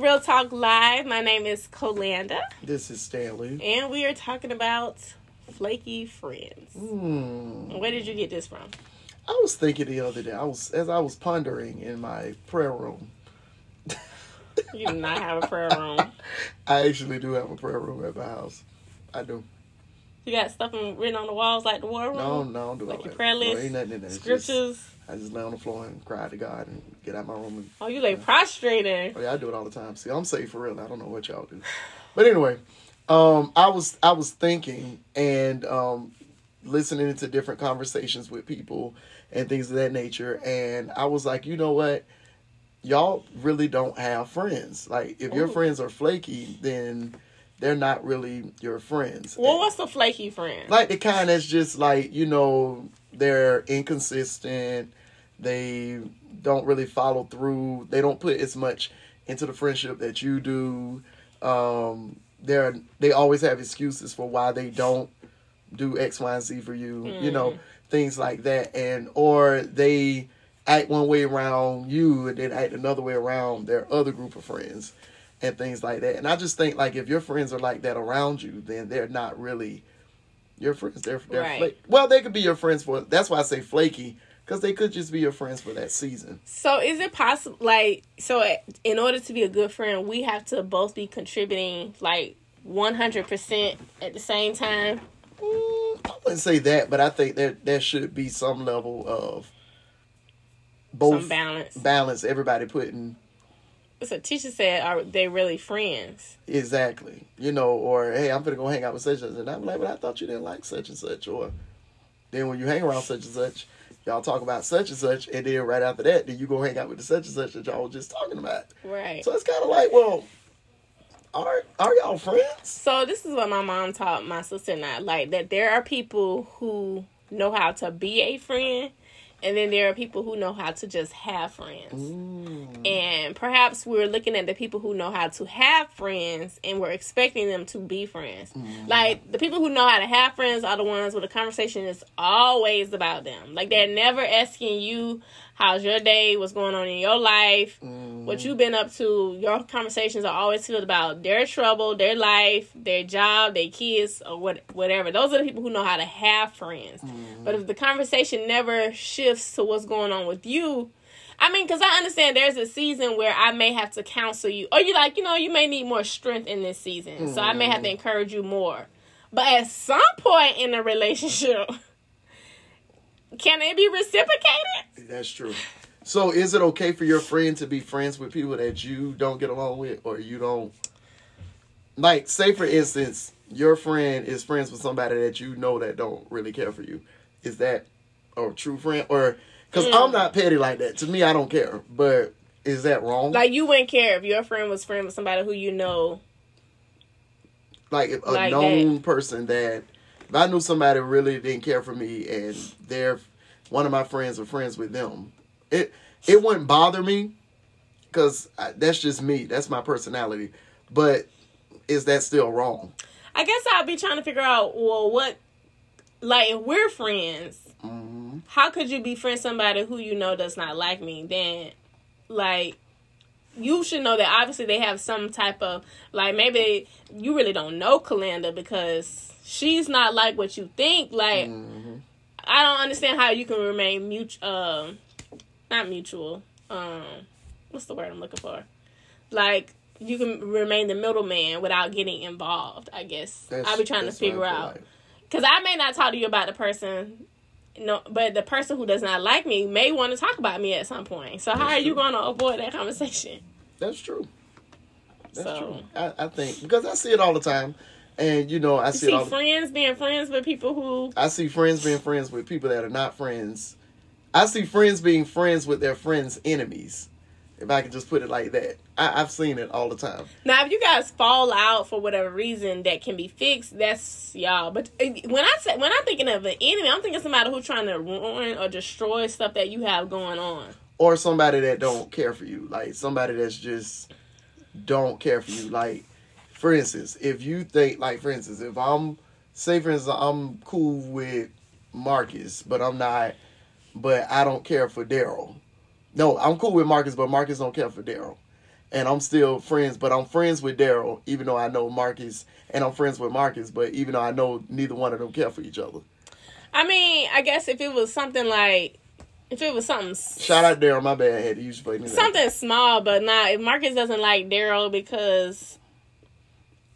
Real Talk Live. My name is Colanda, This is Stanley. and we are talking about flaky friends. Hmm. Where did you get this from? I was thinking the other day, I was as I was pondering in my prayer room. You do not have a prayer room. I actually do have a prayer room at my house. I do. You got stuff written on the walls like the war room? No, no, I don't do Like all your prayer No, list, ain't nothing in there. Scriptures. Just, I just lay on the floor and cry to God and get out my room. And, Oh, you lay prostrated. oh yeah, I do it all the time. See, I'm safe for real. I don't know what y'all do, but anyway, um, I was I was thinking and um, listening to different conversations with people and things of that nature, and I was like, you know what? Y'all really don't have friends. Like, if your friends are flaky, then they're not really your friends. Well, what's the flaky friend? like the kind that's just like you know they're inconsistent they don't really follow through they don't put as much into the friendship that you do um they're they always have excuses for why they don't do x y and z for you you know things like that and or they act one way around you and then act another way around their other group of friends and things like that and i just think like if your friends are like that around you then they're not really your friends. They're, they're Right. fla- well, they could be your friends for. That's why I say flaky because they could just be your friends for that season. So is it possible, like, so in order to be a good friend, we have to both be contributing like 100% at the same time? Mm, I wouldn't say that, but I think that there should be some level of both Some balance. balance. Everybody putting So teacher said, are they really friends? exactly, you know, or hey, I'm gonna go hang out with such and such, and I'm like, but I thought you didn't like such and such, or then when you hang around such and such. Y'all talk about such and such, and then right after that, then you go hang out with the such and such that y'all was just talking about. Right. So it's kind of like, well, are are y'all friends? So this is what my mom taught my sister and I, like that there are people who know how to be a friend, and then there are people who know how to just have friends. Mm. And perhaps we're looking at the people who know how to have friends, and we're expecting them to be friends. Like the people who know how to have friends are the ones where the conversation is always about them. Like they're never asking you how's your day, what's going on in your life, mm-hmm. what you've been up to. Your conversations are always filled about their trouble, their life, their job, their kids, or what whatever. Those are the people who know how to have friends. Mm-hmm. But if the conversation never shifts to what's going on with you, I mean, because I understand there's a season where I may have to counsel you, or you like, you know, you may need more strength in this season, so I may have to mm-hmm. encourage you more. But at some point in the relationship, can it be reciprocated? That's true. So is it okay for your friend to be friends with people that you don't get along with or you don't like say for instance, your friend is friends with somebody that you know that don't really care for you. Is that a true friend or cuz Mm. I'm not petty like that. To me I don't care. But is that wrong? Like you wouldn't care if your friend was friend with somebody who you know. like a Like known person that if I knew somebody really didn't care for me and they're one of my friends or friends with them, it it wouldn't bother me because that's just me. That's my personality. But is that still wrong? I guess I'd be trying to figure out, well, what, like, if we're friends, hmm how could you be friends somebody who you know does not like me? Then, like, you should know that obviously they have some type of like maybe you really don't know Kalanda because she's not like what you think. Like, hmm I don't understand how you can remain mutual, um, not mutual. Um, what's the word I'm looking for? Like you can remain the middleman without getting involved. I guess I'll be trying to figure out because I may not talk to you about the person. No, but the person who does not like me may want to talk about me at some point. So how That's are you going to avoid that conversation? That's true. That's So- true. I, I think because I see it all the time, and you know I You see, see. Friends being friends with people who I see friends being friends with people that are not friends. I see friends being friends with their friends' enemies. If I can just put it like that, I, I've seen it all the time. Now, if you guys fall out for whatever reason that can be fixed, that's y'all. But uh, when I say when I'm thinking of an enemy, I'm thinking somebody who's trying to ruin or destroy stuff that you have going on. or somebody that don't care for you like somebody that's just don't care for you like for instance if you think like for instance if i'm say for instance i'm cool with marcus but i'm not but i don't care for daryl no i'm cool with marcus but marcus don't care for daryl and I'm still friends, but I'm friends with Daryl, even though I know Marcus, and I'm friends with Marcus, but even though I know neither one of them care for each other. I mean, I guess if it was something like, if it was something, Shout out Daryl, my bad, I had to use your name. something small, but not if Marcus doesn't like Daryl because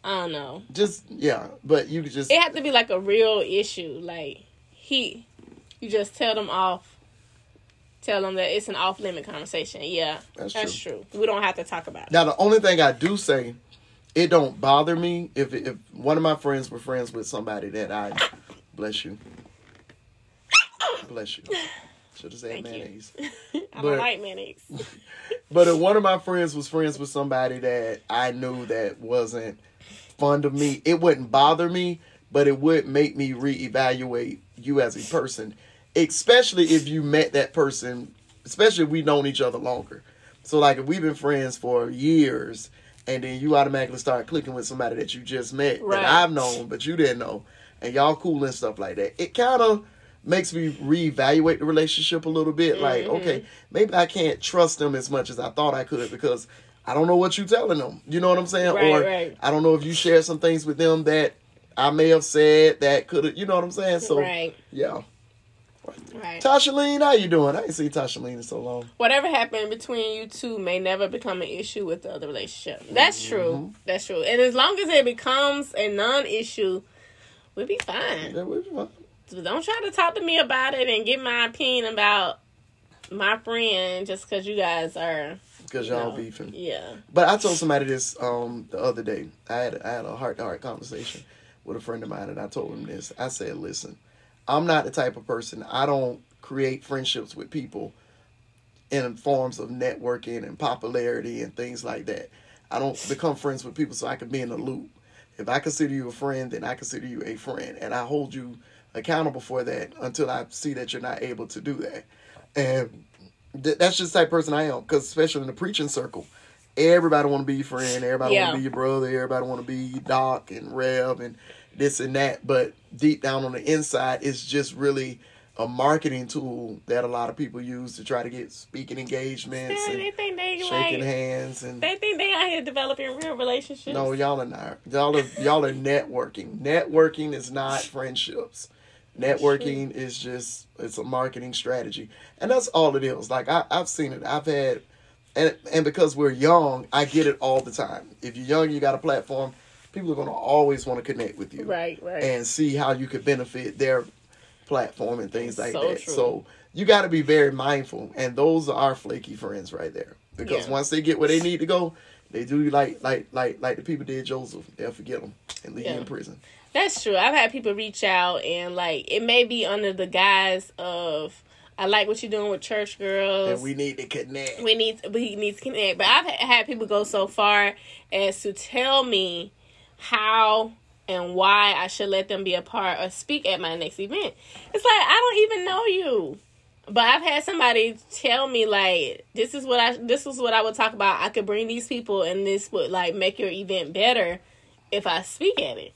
I don't know. Just yeah, but you could just It had to be like a real issue. Like he, you just tell them off. Tell them that it's an off limit conversation. Yeah, That's that's, true. We don't have to talk about it. Now the only thing I do say, it don't bother me if if one of my friends were friends with somebody that I bless you, bless you. Should have said Thank mayonnaise. I but- don't like mayonnaise. But if one of my friends was friends with somebody that I knew that wasn't fond of me, it wouldn't bother me, but it would make me reevaluate you as a person, especially if you met that person, especially if we've known each other longer. So, like, if we've been friends for years and then you automatically start clicking with somebody that you just met Right. that I've known, but you didn't know, and y'all cool and stuff like that, it kind of makes me reevaluate the relationship a little bit. Like, Mm-hmm. okay, maybe I can't trust them as much as I thought I could because I don't know what you're telling them. You know what I'm saying? Right, or right. I don't know if you share some things with them that I may have said that could have. You know what I'm saying? So right, yeah. right. Tasha Lean, how you doing? I ain't seen Tasha Lean in so long. Whatever happened between you two may never become an issue with the other relationship. That's Mm-hmm. true. That's true. And as long as it becomes a non-issue, we'll be fine. Yeah, we fine. So don't try to talk to me about it and get my opinion about my friend just because you guys are Because y'all No. beefing. yeah But I told somebody this um the other day. I had I had a heart to heart conversation with a friend of mine, and I told him this. I said, "Listen, I'm not the type of person. I don't create friendships with people in forms of networking and popularity and things like that. I don't become friends with people so I can be in the loop. If I consider you a friend, then I consider you a friend, and I hold you accountable for that until I see that you're not able to do that. And th- that's just the type of person I am. Because especially in the preaching circle, everybody want to be your friend, everybody want to be your brother, everybody want to be Doc and Rev and this and that. But deep down on the inside, it's just really a marketing tool that a lot of people use to try to get speaking engagements Yeah, they think they shaking like hands and they think they out here developing real relationships. no, y'all are not. Y'all are y'all are networking. Networking is not friendships. Networking is just it's a marketing strategy, and that's all it is. Like I, I've seen it. I've had, and and because we're young, I get it all the time. If you're young, you got a platform. People are gonna always want to connect with you, Right, right. and see how you could benefit their platform and things like So that. true. So you got to be very mindful, and those are our flaky friends right there. Because Yeah. once they get where they need to go, they do like like like like the people did Joseph. They'll forget them and leave you in prison. That's true. I've had people reach out and like it may be under the guise of I like what you're doing with church girls. And we need to connect. we need we need to connect. But I've had people go so far as to tell me how and why I should let them be a part or speak at my next event. It's like I don't even know you. But I've had somebody tell me like this is what I this is what I would talk about. I could bring these people and this would like make your event better if I speak at it.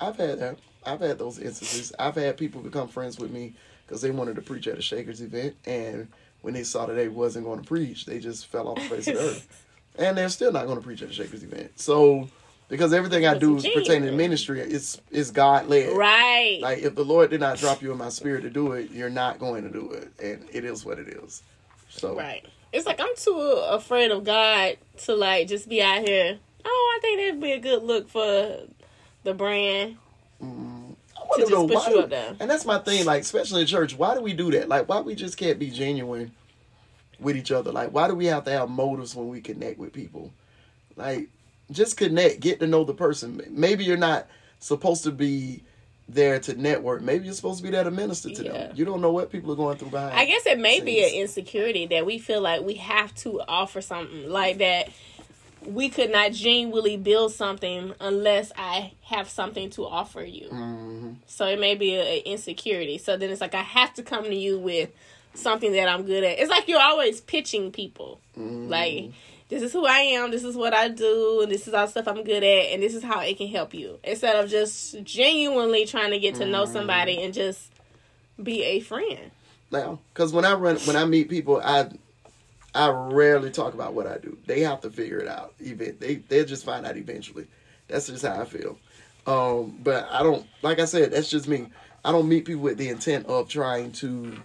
I've had that. I've had those instances. I've had people become friends with me because they wanted to preach at a Shakers event, and when they saw that they wasn't going to preach, they just fell off the face of the earth. And they're still not going to preach at a Shakers event. So, because everything I do is pertaining to ministry, it's it's God led. Right. Like if the Lord did not drop you in my spirit to do it, you're not going to do it, and it is what it is. So Right. It's like I'm too afraid of God to like just be out here. Oh, I think that'd be a good look for the brand. I To just know put you do- up there. And that's my thing, like especially in church. Why do we do that? Like why we just can't be genuine with each other? Like why do we have to have motives when we connect with people? Like just connect, get to know the person. Maybe you're not supposed to be there to network. Maybe you're supposed to be there to minister to Yeah. them. You don't know what people are going through behind. I guess it may be an insecurity that we feel like we have to offer something like that. We could not genuinely build something unless I have something to offer you. Mhm. So it may be an insecurity. So then it's like I have to come to you with something that I'm good at. It's like you're always pitching people. Mm-hmm. Like this is who I am, this is what I do, and this is all stuff I'm good at, and this is how it can help you. Instead of just genuinely trying to get to know somebody and just be a friend. now because when I run when I meet people, I I rarely talk about what I do. They have to figure it out. Even they they'll just find out eventually. That's just how I feel. Um, but I don't like I said, that's just me. I don't meet people with the intent of trying to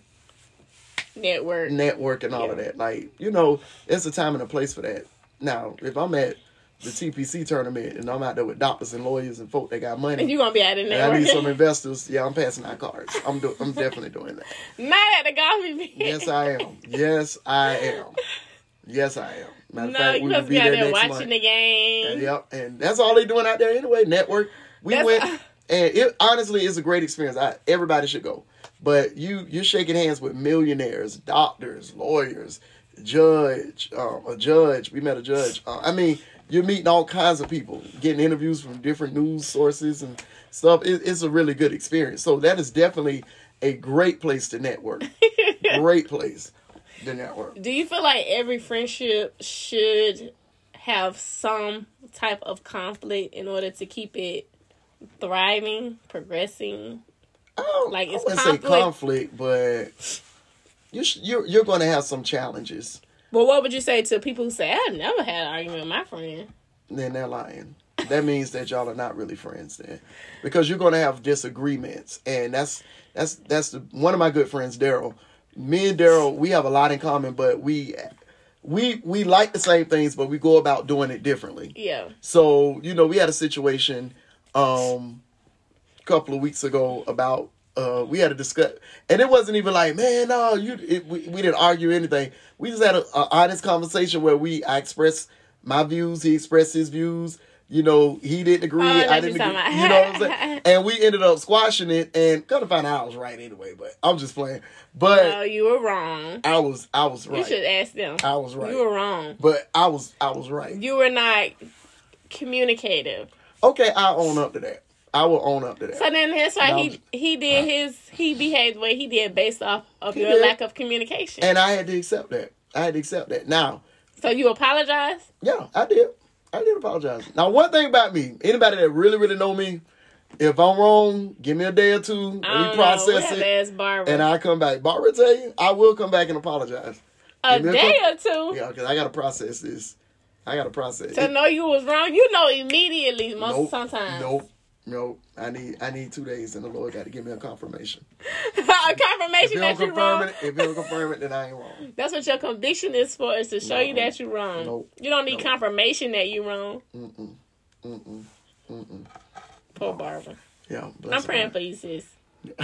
Network. network and all of that. Like, you know, there's a time and a place for that. Now, if I'm at the TPC tournament and I'm out there with doctors and lawyers and folk that got money And you gonna be at the and I need some investors, yeah, I'm passing out cards. I'm do- I'm definitely doing that. Not at the golf event. Yes, I am. Yes, I am. Yes, I am. Matter of No, fact, you we must be be out there there watching month. the game. And, yep, and that's all they doing out there anyway. Network. We That's- went, and it honestly is a great experience. I, everybody should go. But you you're shaking hands with millionaires, doctors, lawyers, judge, um, a judge. We met a judge. Uh, I mean, you're meeting all kinds of people, getting interviews from different news sources and stuff. It, it's a really good experience. So that is definitely a great place to network. great place to network. Do you feel like every friendship should have some type of conflict in order to keep it thriving, progressing? I don't, Like, I it's say conflict. conflict, but you sh- you're you're going to have some challenges. Well, what would you say to people who say, I've never had an argument with my friend? Then they're lying. That means that y'all are not really friends then, because you're going to have disagreements, and that's that's that's the, one of my good friends, Daryl. Me and Daryl, we have a lot in common, but we we we like the same things, but we go about doing it differently. Yeah. So, you know, we had a situation um a couple of weeks ago about uh we had a discuss and it wasn't even like, man, no, you it, we, we didn't argue anything. We just had a, a honest conversation where we I expressed my views, he expressed his views. You know, he didn't agree, Oh, I I didn't agree. You know what I'm saying? And we ended up squashing it and kind of find out I was right anyway, but I'm just playing. But No, you were wrong. I was I was right. You should ask them. I was right. You were wrong. But I was I was right. You were not communicative. Okay, I'll own up to that. I will own up to that. So then that's why he he did his he behaved the way he did based off of your did. lack of communication. And I had to accept that. I had to accept that. Now, so you apologize? yeah, I did. I did apologize. Now, one thing about me, anybody that really, really know me, if I'm wrong, give me a day or two, let me don't know. We process it, to ask Barbara. and I come back. Barbara tell you, I will come back and apologize. a a day couple- or two Yeah, because I got to process this. I got to process to it. know you was wrong. You know immediately most Nope. sometimes. Nope. Nope. I need I need two days, and the Lord got to give me a confirmation. a confirmation that you're wrong. it, if He don't confirm it, then I ain't wrong. That's what your conviction is for, is to show you that you're wrong. Nope. You don't need Nope. confirmation that you're wrong. Mm-mm. Mm-mm. Mm-mm. Poor Barbara. Yeah. I'm her praying for you, sis.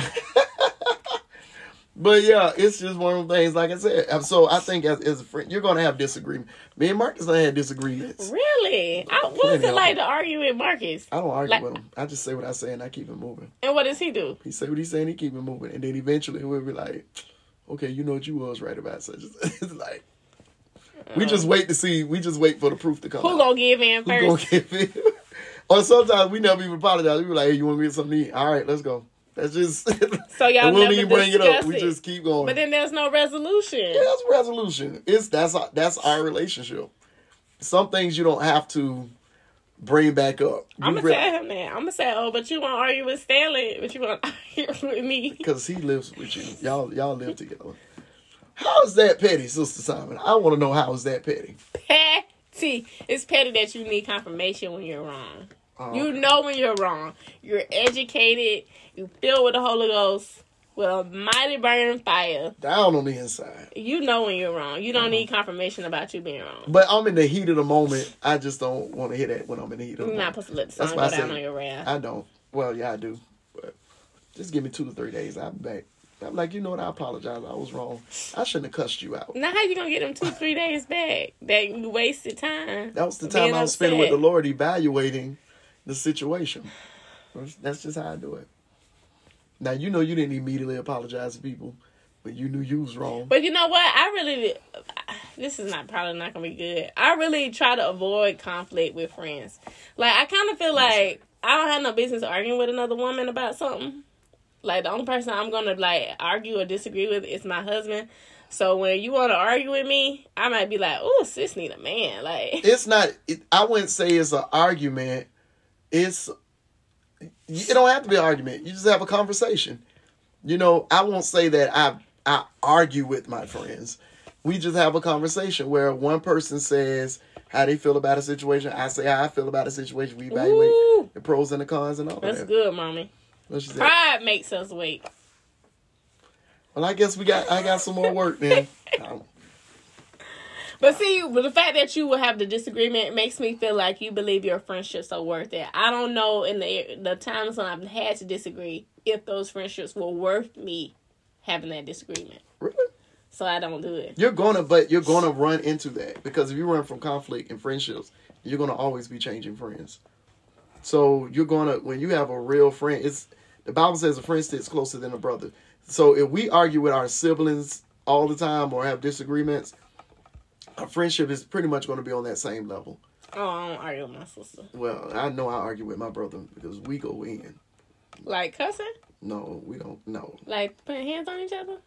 But yeah, it's just one of the things. Like I said, so I think as, as a friend, you're gonna have disagreement. Me and Marcus I had disagreements. Really? I, what was Plenty it like to argue with Marcus? I don't argue Like- with him. I just say what I say and I keep it moving. And what does he do? He say what he's saying, he keep it moving, and then eventually we'll be like, okay, you know what you was right about. So just, it's like we just wait to see. We just wait for the proof to come. Who out. gonna give in Who first? gonna give it? or sometimes we never even apologize. We be like, hey, you want to get something to eat? All right, let's go. That's just. So y'all and never bring it up. discuss We it. just keep going. But then there's no resolution. Yeah, that's resolution. It's that's our, that's our relationship. Some things you don't have to bring back up. I'm gonna tell him that. I'm gonna say, oh, but you want to argue with Stanley, but you want to argue with me. because he lives with you. Y'all y'all live together. How is that petty, Sister Simon? I want to know how is that petty. Petty. It's petty that you need confirmation when you're wrong. Oh, You know when you're wrong. You're educated. You filled with the Holy Ghost with a mighty burning fire. down on the inside. You know when you're wrong. You don't Uh-huh. need confirmation about you being wrong. But I'm in the heat of the moment. I just don't want to hear that when I'm in the heat of the You're not moment. supposed to let the sun go down on your wrath. I don't. Well, yeah, I do. But just give me two to three days. I'll be back. I'm like, you know what? I apologize. I was wrong. I shouldn't have cussed you out. Now how you gonna get them two, three days back? That you wasted time. That was the time I was spending with the. Lord evaluating the situation. That's- just how I do it. Now you know you didn't immediately apologize to people, but you knew you was wrong. But you know what? I really this is not probably not gonna be good. I really try to avoid conflict with friends. Like I kind of feel like I don't have no business arguing with another woman about something. Like the only person I'm gonna like argue or disagree with is my husband. So when you want to argue with me, I might be like, "Oh, sis need a man." Like It's not. It, I wouldn't say it's an argument. It's. It don't have to be an argument. You just have a conversation. You know, I won't say that I I argue with my friends. we just have a conversation where one person says how they feel about a situation. I say how I feel about a situation. We evaluate Ooh. the pros and the cons and all That's that. good, mommy. What she said? Pride makes us weak. Well, I guess we got. I got some more work then. But see, but the fact that you will have the disagreement makes me feel like you believe your friendships are worth it. I don't know in the the times when I've had to disagree if those friendships were worth me having that disagreement. really? So I don't do it. You're gonna, but you're gonna run into that because if you run from conflict and friendships, you're gonna always be changing friends. So you're gonna, when you have a real friend, it's the Bible says a friend sticks closer than a brother. So if we argue with our siblings all the time or have disagreements, our friendship is pretty much going to be on that same level. Oh, I don't argue with my sister. Well, I know I argue with my brother because we go in. Like cussing? No, we don't. No, Like putting hands on each other?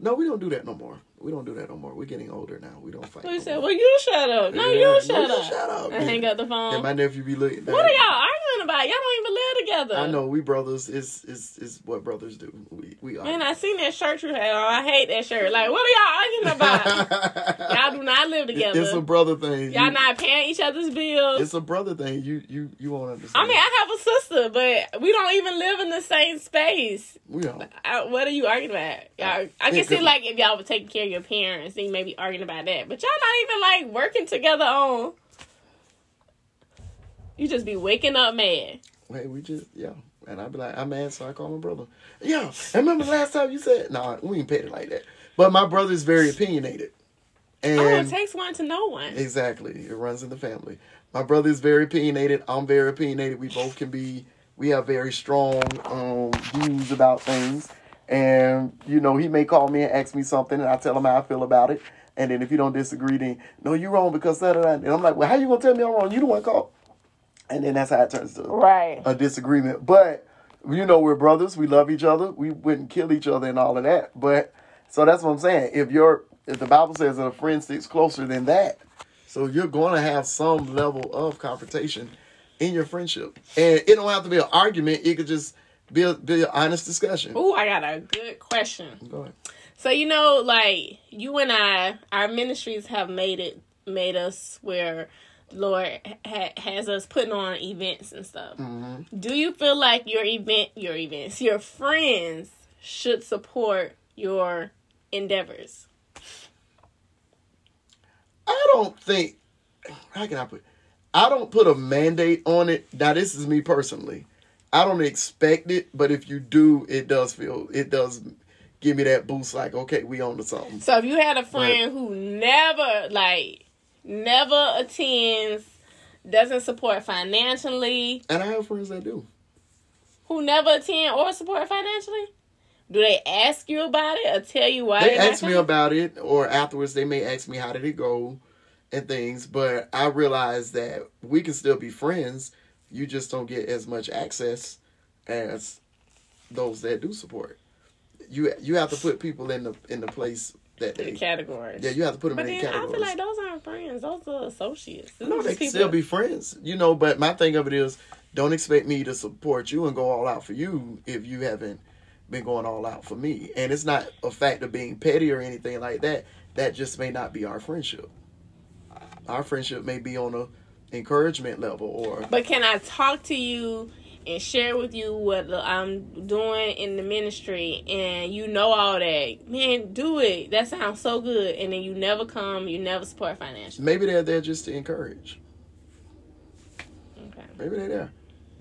no, we don't do that no more. We don't do that no more. We're getting older now. We don't fight. So you no said, more. well, you shut up. No, Yeah, you no, shut you up. shut up. And hang up the phone. And my nephew be looking. At. What are y'all arguing about? Y'all don't even live together. I know we brothers. Is is is what brothers do. We we are. Man, I seen that shirt you had on. I hate that shirt. Like, what are y'all arguing about? y'all do not live together. It's a brother thing. y'all You- not paying each other's bills. It's a brother thing. You you you won't understand. I mean, I have a sister, but we don't even live in the same space. we don't. I, what are you arguing about? Y'all, I can see like if y'all were taking care of your parents, then you may be arguing about that. But y'all not even like working together on. You just be waking up mad. Wait, we just yeah. And I'd be like, I'm mad, so I call my brother. Yeah, I remember the last time you said, "Nah, we ain't paid it like that." But my brother's very opinionated, and oh, it takes one to know one. Exactly. It runs in the family. My brother is very opinionated. I'm very opinionated. We both can be. We have very strong um, views about things, and you know, he may call me and ask me something, and I tell him how I feel about it. And then if you don't disagree, then no, you're wrong because that. And I'm like, well, how you gonna tell me I'm wrong? You the one called. And then that's how it turns to Right. a disagreement. But you know, we're brothers. We love each other. We wouldn't kill each other and all of that. But so that's what I'm saying. If you're, if the Bible says that a friend sticks closer than that, so you're going to have some level of confrontation in your friendship, and it don't have to be an argument. It could just be a, be an honest discussion. Oh, I got a good question. Go ahead. So you know, like you and I, our ministries have made it made us where the Lord ha- has us putting on events and stuff. Mm-hmm. Do you feel like your event, your events, your friends should support your endeavors? I don't think. How can I put? I don't put a mandate on it. Now, this is me personally. I don't expect it, but if you do, it does feel it does give me that boost. Like, okay, we on to something. So if you had a friend who never like never attends, doesn't support financially, And I have friends that do. who never attend or support financially, do they ask you about it or tell you why They ask me about it, or afterwards they may ask me how did it go, and things. But I realize that we can still be friends. You just don't get as much access as those that do support. You you have to put people in the in the place that the category. yeah you have to put them But in then categories. I feel like those aren't friends; those are associates. Those No, they can people- still be friends, you know. But my thing of it is, don't expect me to support you and go all out for you if you haven't been going all out for me. And it's not a fact of being petty or anything like that. That just may not be our friendship. Our friendship may be on a encouragement level, or But can I talk to you and share with you what I'm doing in the ministry, and you know all that? Man, do it. That sounds so good. And then you never come. You never support financially. maybe they're there just to encourage. Okay. Maybe they're there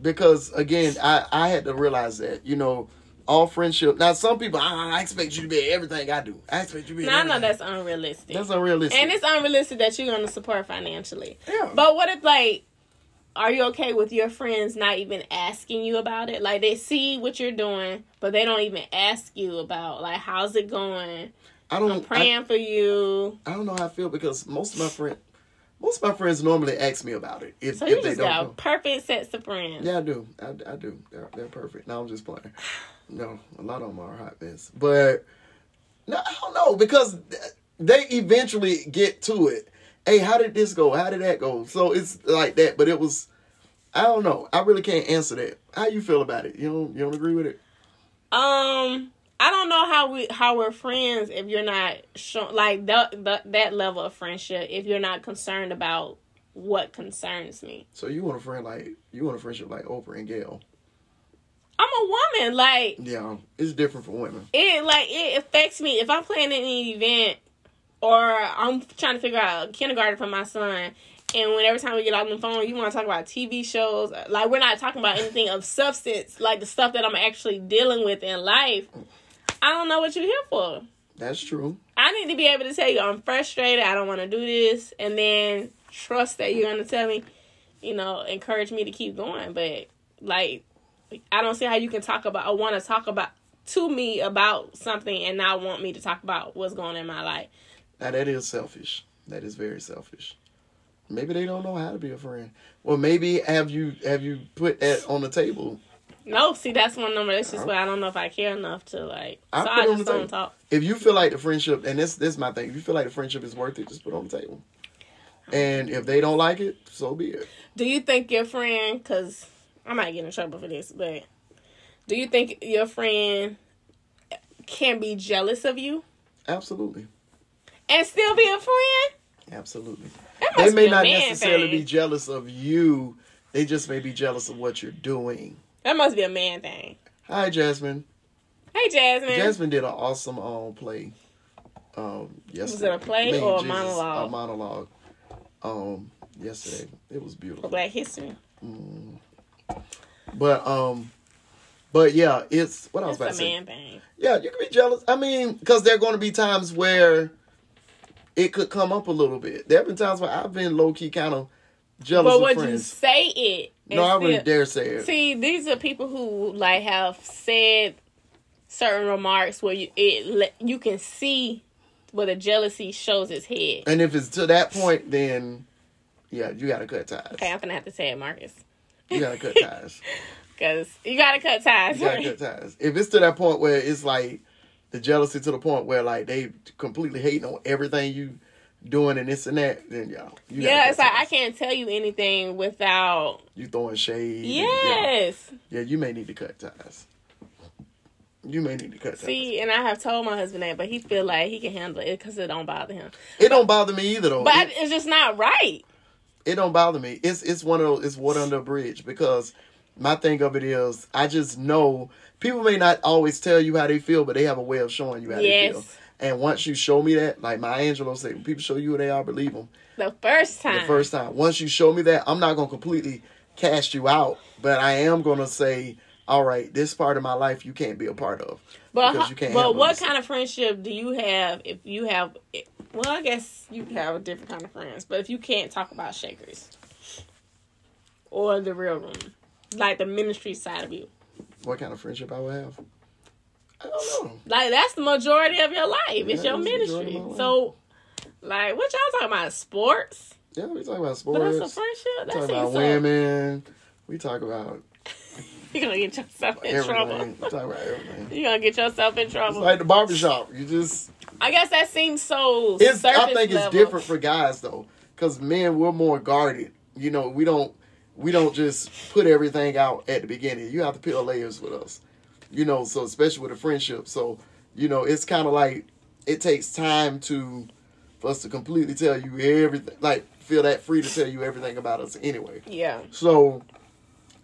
because again, I I had to realize that you know. All friendship. Now, some people, "Ah, I expect you to be everything I do. I expect you to be. Now I know that's unrealistic. that's unrealistic. and it's unrealistic that you're going to support financially. Yeah. But what if like are you okay with your friends not even asking you about it? Like they see what you're doing, but they don't even ask you about like how's it going? I don't. I'm I- praying for you. I don't know how I feel because most of my friends, most of my friends normally ask me about it. If, So if you they just don't got know. perfect sets of friends. Yeah, I do. I, I do. They're, they're perfect. Now I'm just playing. No, a lot of them are hot mess. But no, I don't know because they eventually get to it. Hey, how did this go? How did that go? So it's like that. But it was. I don't know. I really can't answer that. How you feel about it? You don't. You don't agree with it? Um, I don't know how we how we're friends if you're not show, like that that that level of friendship if you're not concerned about what concerns me. So you want a friend like you want a friendship like Oprah and Gayle? I'm a woman, like Yeah, it's different for women. it like it affects me if I'm planning an event or I'm trying to figure out kindergarten for my son. And when every time we get on the phone, you want to talk about TV shows. Like we're not talking about anything of substance, like the stuff that I'm actually dealing with in life. I don't know what you're here for. That's true. I need to be able to tell you I'm frustrated. I don't want to do this, and then trust that you're gonna tell me, you know, encourage me to keep going. But like, I don't see how you can talk about. I want to talk about to me about something and not want me to talk about what's going on in my life. Now that is selfish. That is very selfish. Maybe they don't know how to be a friend. Well, maybe have you have you put that on the table? No, see, that's one of them relationships where I don't know if I care enough to like. I so I just don't talk. If you feel like the friendship, and this this is my thing. If you feel like the friendship is worth it, just put it on the table. And if they don't like it, so be it. Do you think your friend? Because I might get in trouble for this, but do you think your friend can be jealous of you Absolutely, and still be a friend? absolutely. They may not necessarily thing. be jealous of you. They just may be jealous of what you're doing. That must be a man thing. Hi, Jasmine. Hey, Jasmine. Jasmine did an awesome um play. Um, yesterday. it a play Man, or a Jesus, monologue? A monologue. Um, yesterday it was beautiful. Black History. But um, but yeah, it's what I was That's about a to say. man thing. Yeah, you can be jealous. I mean, because there are going to be times where it could come up a little bit. There have been times where I've been low key kind of jealous But would you say it? no, I wouldn't dare say it. See, these are people who like have said certain remarks where you it you can see where the jealousy shows its head. and if it's to that point, then yeah, you got to cut ties. Okay, I'm gonna have to say it, Marcus, You got to cut ties. because you gotta cut ties. You gotta cut ties. If it's to that point where it's like the jealousy to the point where like they completely hating on everything you doing and this and that, then gotta yeah, it's like I can't tell you anything without. you throwing shade. and- Yes. yeah, yeah, you may need to cut ties. You may need to cut ties. See, and I have told my husband that, but he feel like he can handle it because it don't bother him. It don't bother me either though. But it, it's just not right. it don't bother me. It's it's one of those it's water under a bridge because my thing of it is I just know people may not always tell you how they feel, but they have a way of showing you how they feel. And once you show me that, like Maya Angelou said, when people show you who they are, believe them. The first time. the first time. Once you show me that, I'm not gonna completely cast you out, but I am gonna say, all right, this part of my life you can't be a part of But because you can't. but what kind of friendship do you have if you have? Eh, well, I guess you have a different kind of friends. But if you can't talk about shakers or the real room, like the ministry side of you, What kind of friendship I would have? I don't know. like that's the majority of your life. It's your that's the majority ministry. of my life. So, like, what y'all talking about? Sports? Yeah, we talk about sports. But that's a friendship. we That talk about so. women. We talk about You're gonna get yourself in trouble. We talk about everything. You're gonna get yourself in It's trouble. like the barbershop. You just I guess that seems so. it's. I think it's level. different for guys though, because men we're more guarded. You know, we don't we don't just put everything out at the beginning. You have to peel layers with us. You know, so especially with a friendship. So you know, it's kind of like it takes time to for us to completely tell you everything. Like feel that free to tell you everything about us anyway. Yeah. So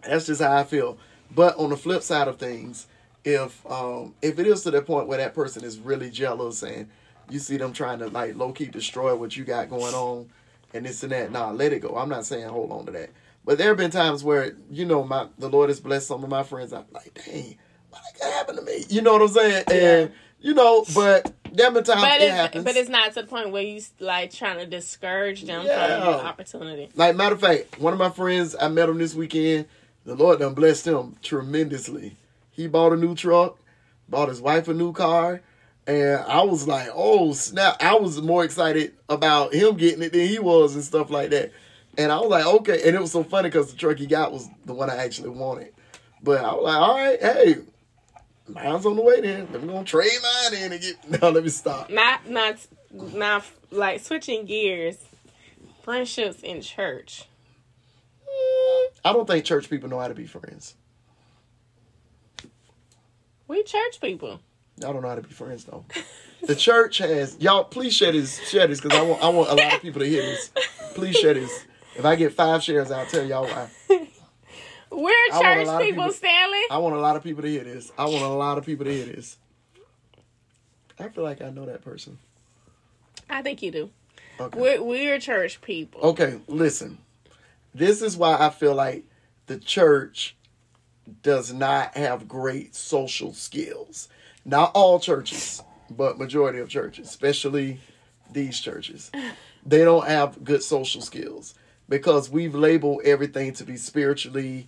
that's just how I feel. But on the flip side of things, if um if it is to the point where that person is really jealous and you see them trying to like low key destroy what you got going on and this and that, nah, let it go. I'm not saying hold on to that. But there have been times where, you know, my the Lord has blessed some of my friends. I'm like, dang, why that could happen to me? You know what I'm saying? And you know, but there have been times But it it's, happens. but it's not to the point where you like trying to discourage them Yeah. from the opportunity. Like matter of fact, one of my friends, I met him this weekend. The Lord done blessed him tremendously. He bought a new truck, bought his wife a new car, and I was like, "Oh snap!" I was more excited about him getting it than he was and stuff like that. And I was like, "Okay," and it was so funny because the truck he got was the one I actually wanted. But I was like, "All right, hey, mine's on the way then. I'm gonna trade mine in and get." No, let me stop. Not not not like switching gears. Friendships in church. I don't think church people know how to be friends. We church people. Y'all don't know how to be friends though. The church has y'all. Please share this, share this, because I want I want a lot of people to hear this. Please share this. If I get five shares, I'll tell y'all why. We're I want a church people, people- Stanley. I want a lot of people to hear this. I want a lot of people to hear this. I feel like I know that person. I think you do. Okay. We're, we're church people. Okay, listen. This is why I feel like the church does not have great social skills. Not all churches, but majority of churches, especially these churches. They don't have good social skills because we've labeled everything to be spiritually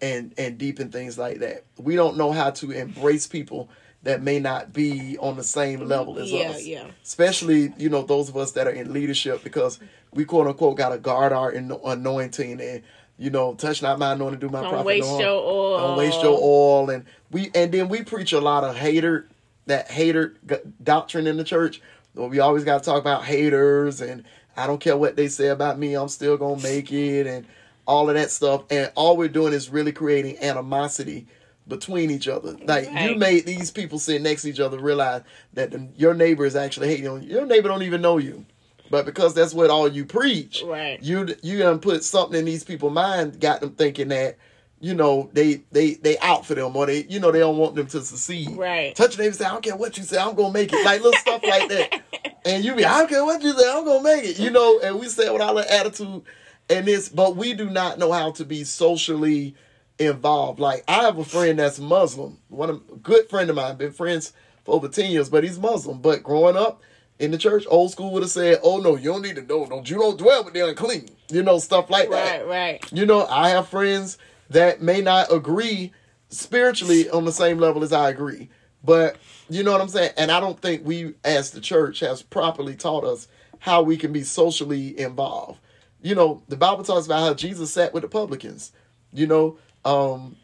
and and deep and things like that. We don't know how to embrace people that may not be on the same level as Yeah, us yeah. especially you know those of us that are in leadership because we quote unquote got to guard our anointing and you know touch not my anointing do my Don't prophet waste no your oil. don't waste your oil and we and then we preach a lot of hater that hater doctrine in the church we always got to talk about haters and I don't care what they say about me I'm still gonna make it and all of that stuff and all we're doing is really creating animosity between each other. Like you made these people sit next to each other realize that the, your neighbor is actually hating on you. Your neighbor don't even know you, but because that's what all you preach, Right. You you done put something in these people's mind, got them thinking that you know they they they out for them or they you know they don't want them to succeed. Right. Touch neighbor, say I don't care what you say, I'm gonna make it. Like little stuff like that, and you be I don't care what you say, I'm gonna make it. You know, and we say it with our little attitude and this, but we do not know how to be socially involved. Like I have a friend that's Muslim, one of a good friend of mine, been friends for over ten years, but he's Muslim. But growing up in the church, old school would have said, "Oh no, you don't need to know. Don't you don't dwell with the unclean." You know stuff like that. Right, right. You know, I have friends that may not agree spiritually on the same level as I agree. But you know what I'm saying? And I don't think we as the church has properly taught us how we can be socially involved. You know, the Bible talks about how Jesus sat with the publicans. You know, um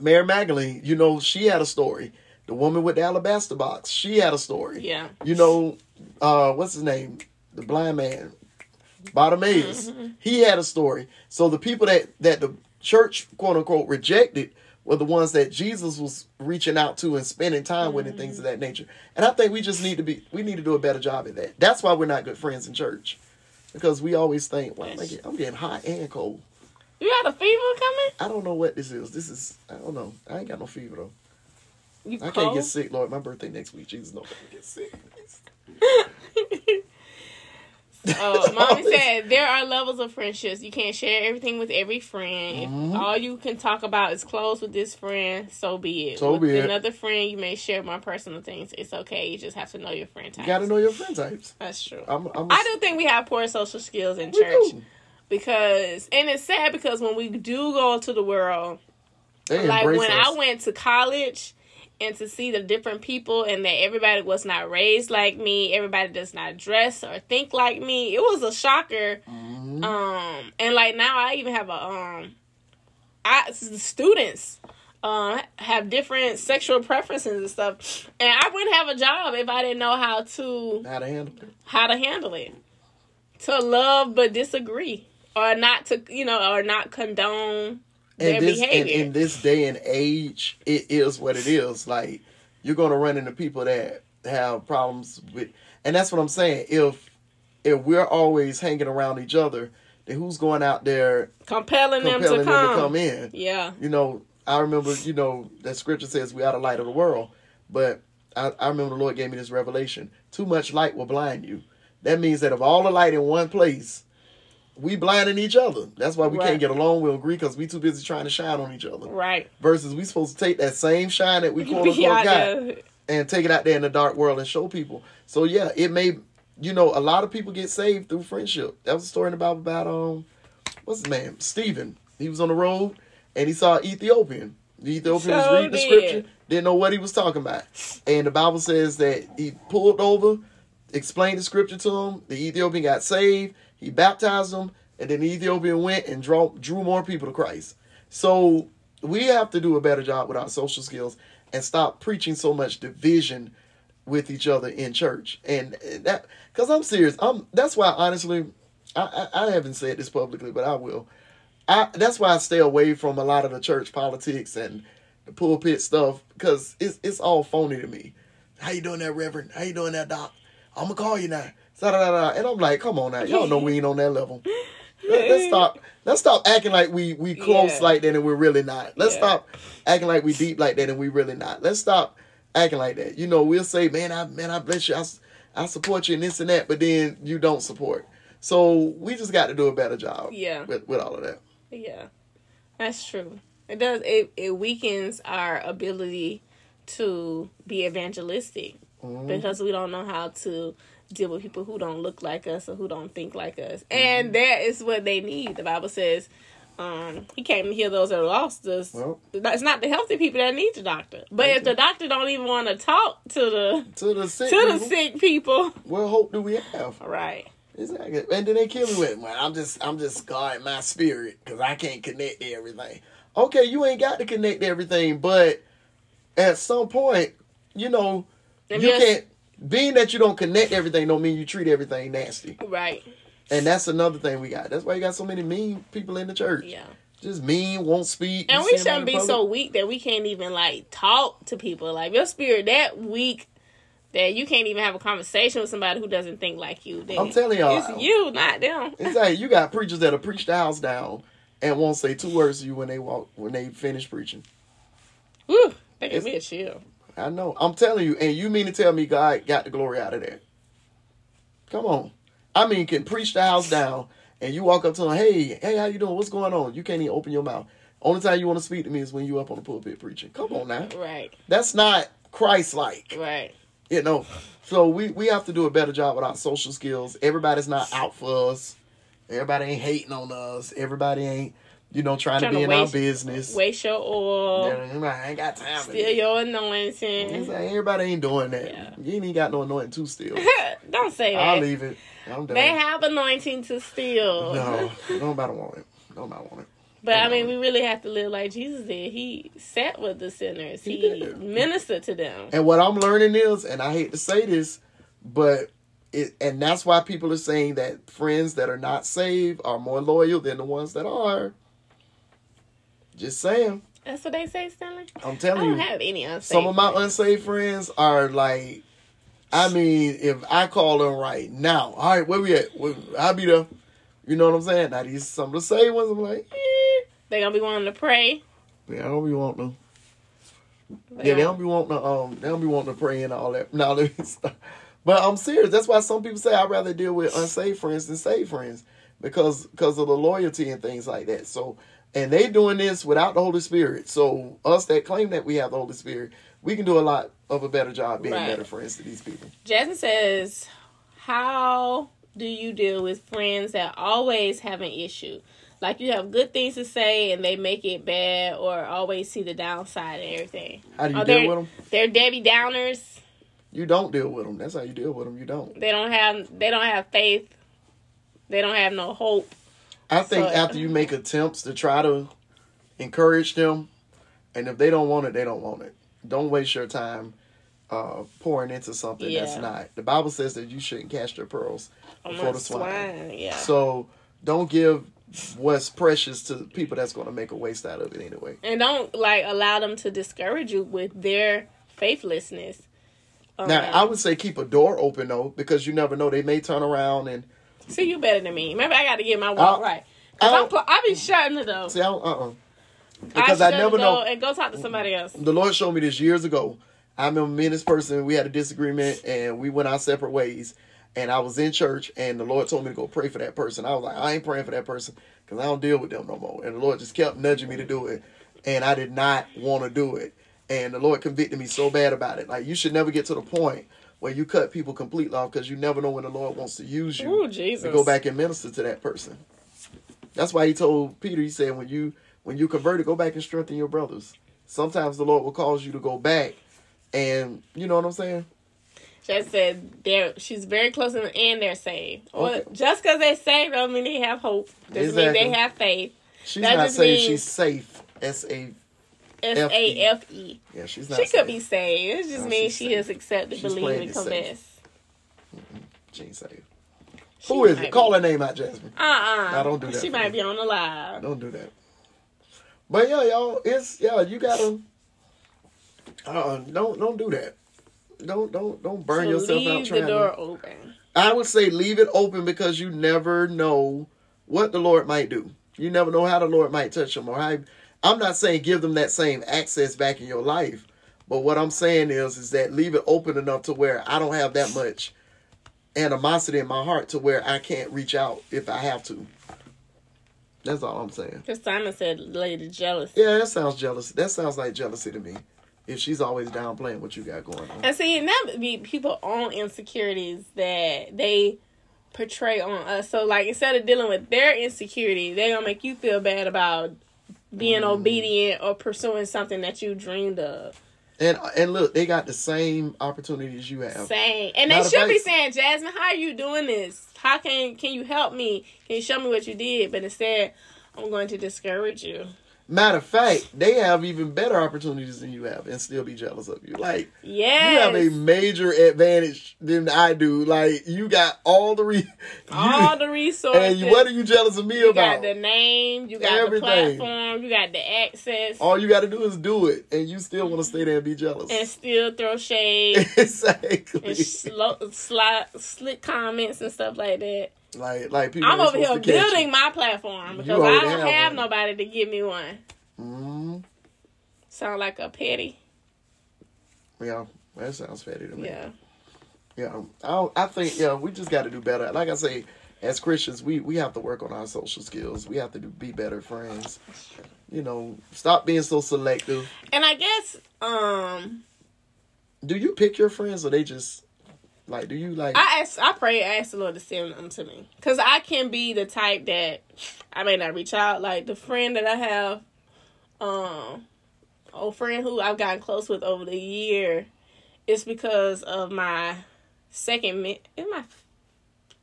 Mary Magdalene, you know, she had a story. The woman with the alabaster box, she had a story. Yeah. You know, uh, what's his name? The blind man, Bartimaeus. He had a story. So the people that that the church quote unquote rejected were the ones that Jesus was reaching out to and spending time with and things of that nature. And I think we just need to be we need to do a better job at that. That's why we're not good friends in church. Because we always think, well, I'm getting, I'm getting hot and cold. You got a fever coming? I don't know what this is. This is I don't know. I ain't got no fever though. You I cold? can't get sick, Lord. My birthday next week. Jesus, no, I can't get sick. Uh, mommy said there are levels of friendships. You can't share everything with every friend. Mhm. all you can talk about is close with this friend, so be it. So with be it. another friend, you may share more personal things. It's okay. You just have to know your friend types. You got to know your friend types. That's true. I'm, I'm I do think we have poor social skills in We church do. because, and it's sad because when we do go into the world, They like when us. I went to college and to see the different people and that everybody was not raised like me, everybody does not dress or think like me, it was a shocker. Mhm. Um, and like now I even have a um, I students um have different sexual preferences and stuff, and I wouldn't have a job if I didn't know how to how to handle it. how to handle it, to love but disagree, or not to you know or not condone their And this and in this day and age, it is what it is. Like you're gonna run into people that have problems with, and that's what I'm saying. If if we're always hanging around each other, then who's going out there compelling, them to them come. to come in? Yeah, You know, I remember, you know, that scripture says we are the light of the world. But I, I remember the Lord gave me this revelation. Too much light will blind you. That means that if all the light in one place, we blinding each other. That's why we Right. can't get along. We'll agree because we too busy trying to shine on each other. right. Versus we supposed to take that same shine that we quote unquote got and take it out there in the dark world and show people. So yeah, it may you know, a lot of people get saved through friendship. That was a story in the Bible about um what's his name? Stephen. He was on the road and he saw an Ethiopian. The Ethiopian was Sure reading the scripture, didn't know what he was talking about. And the Bible says that he pulled over, explained the scripture to him, the Ethiopian got saved, he baptized him, and then the Ethiopian went and draw, drew more people to Christ. So we have to do a better job with our social skills and stop preaching so much division with each other in church. And that because I'm serious. I'm that's why honestly, I, I I haven't said this publicly, but I will. I that's why I stay away from a lot of the church politics and the pulpit stuff because it's it's all phony to me. How you doing that, Reverend? How you doing that, Doc? I'm gonna call you now. Da, da, da. And I'm like, come on now, y'all know we ain't on that level. Let, us stop. Let's stop acting like we we close Yeah. like that and we're really not. Let's Yeah. stop acting like we deep like that and we really not. Let's stop acting like that. You know, we'll say, man, I man, I bless you. I support you and this and that, but then you don't support. So we just got to do a better job. Yeah. With with all of that. Yeah, that's true. It does. It it weakens our ability to be evangelistic Mhm. because we don't know how to deal with people who don't look like us or who don't think like us, and that is what they need. The Bible says. Um, he came to heal those that are lost. Us. Well. It's not the healthy people that need the doctor. But if the doctor don't even want to talk to the To the sick. to the people, sick people, What hope do we have? all right? Exactly. And then they kill me with, well, I'm just, I'm just guarding my spirit because I can't connect to everything. Okay, you ain't got to connect to everything, but at some point, you know, And you can't. Being that you don't connect everything, don't mean you treat everything nasty. Right? And that's another thing we got. That's why you got so many mean people in the church. Yeah. Just mean, won't speak. And we see 'em out shouldn't be so weak that we can't even like talk to people. Like your spirit that weak that you can't even have a conversation with somebody who doesn't think like you. Then I'm telling y'all. it's you, not them. It's like you got preachers that'll preach the house down and won't say two words to you when they walk when they finish preaching. Woo, that It's- give me a chill. I know. I'm telling you, and you mean to tell me God got the glory out of that? Come on. I mean, can preach the house down, and you walk up to him, hey, hey, how you doing? What's going on? You can't even open your mouth. Only time you want to speak to me is when you up on the pulpit preaching. Come on now. Right, That's not Christ-like, right. you know. So we we have to do a better job with our social skills. Everybody's not out for us. Everybody ain't hating on us. Everybody ain't, you know, trying, Trying to be to in our business. Waste your oil, Yeah, I ain't got time for steal your anointing. like, everybody ain't doing that. Yeah. You ain't even got no anointing to steal. Don't say that. I'll leave it. I'm done. They have anointing to steal. no, nobody want it. Nobody want it. But I mean, we really have to live like Jesus did. He sat with the sinners. He He, ministered to them. And what I'm learning is, and I hate to say this, but it, and that's why people are saying that friends that are not saved are more loyal than the ones that are. Just saying. That's what they say, Stanley. I'm telling you. I don't you. have any unsaved. Some of my unsaved friends are like, I mean, if I call them right now, all right, where we at? I'll be there. You know what I'm saying? Now these some of the saved ones, I'm like, eh, They gonna be wanting to pray. yeah, I don't be wanting to. They Yeah, they don't- be wanting to. Um, they don't be wanting to pray and all that. No. But I'm serious. That's why some people say I'd rather deal with unsafe friends than safe friends because because of the loyalty and things like that. So, and they doing this without the Holy Spirit. So us that claim that we have the Holy Spirit, we can do a lot of a better job being Right. better friends to these people. Jasmine says, "How do you deal with friends that always have an issue? Like you have good things to say and they make it bad, or always see the downside and everything. How do you Are deal with them? They're Debbie Downers. You don't deal with them. That's how you deal with them. You don't. They don't have. They don't have faith. They don't have no hope. I think So- after you make attempts to try to encourage them, and if they don't want it, they don't want it. Don't waste your time uh, pouring into something that's not. The Bible says that you shouldn't cast your pearls before the swine. swine, Yeah. So don't give what's precious to people that's going to make a waste out of it anyway. and don't like allow them to discourage you with their faithlessness. Um, Now, I would say keep a door open though, because you never know. They may turn around and see you better than me. Maybe I got to get my walk I'll- right. Cause I'll- I'm, pl- I be shutting it though. say, uh uh Because I, shut never know. and go talk to somebody else. the Lord showed me this years ago. I remember me and this person, we had a disagreement and we went our separate ways. And I was in church and the Lord told me to go pray for that person. I was like, I ain't praying for that person because I don't deal with them no more. And the Lord just kept nudging me to do it. And I did not want to do it. And the Lord convicted me so bad about it. Like, you should never get to the point where you cut people completely off because you never know when the Lord wants to use you Ooh, Jesus. to go back and minister to that person. That's why he told Peter, he said, when you when you converted, go back and strengthen your brothers. Sometimes the Lord will cause you to go back and you know what I'm saying? She said they're she's very close and, and they're saved. Well, just because they're saved don't mean they have hope. Doesn't mean they have faith. She's That not just saying means- she's safe. S A S A F E. yeah, she's not She could be saved. It just No, means she saved. has accepted, believed, and safe. confessed. She ain't saved. She Who is it? Call her name out, Jasmine. Uh uh No, don't do that She might me. be on the live. Don't do that. But yeah, y'all, it's yeah, you gotta uh don't don't do that. don't don't don't burn So yourself leave out the trying. door To, open. I would say leave it open because you never know what the Lord might do. You never know how the Lord might touch them or how. I'm not saying give them that same access back in your life, but what I'm saying is is that leave it open enough to where I don't have that much animosity in my heart to where I can't reach out if I have to. That's all I'm saying. Because Simon said lady jealous. Yeah, that sounds jealous. That sounds like jealousy to me. If she's always downplaying what you got going on. And see, and that be people own insecurities that they portray on us. So like instead of dealing with their insecurity, they gonna make you feel bad about being Mm. obedient or pursuing something that you dreamed of. And and look, they got the same opportunities you have. Same, and they Matter of should be saying, Jasmine, how are you doing this? How can can you help me? Can you show me what you did? But instead, I'm going to discourage you. Matter of fact, they have even better opportunities than you have and still be jealous of you. Like Yes. you have a major advantage than I do. Like you got all the re all you- the resources. and what are you jealous of me you about? got the name, you got Everything. the platform, you got the access, all you got to do is do it, and you still want to stay there and be jealous. and still throw shade exactly. and slow, slide, slick comments and stuff like that. Like like people. I'm over here supposed to catch building you. my platform because I don't have have nobody to give me one. Mhm. Sound like a petty. Yeah, that sounds fatty to me. Yeah. Yeah, I, don't- I think yeah, we just got to do better. Like I say, as Christians, we we have to work on our social skills. We have to do, be better friends. You know, stop being so selective. And I guess um Do you pick your friends, or they just like? Do you like? I ask I pray I ask the Lord to send them to me. Cause I can be the type that I may not reach out. Like the friend that I have, um old friend who I've gotten close with over the year, it's because of my second in my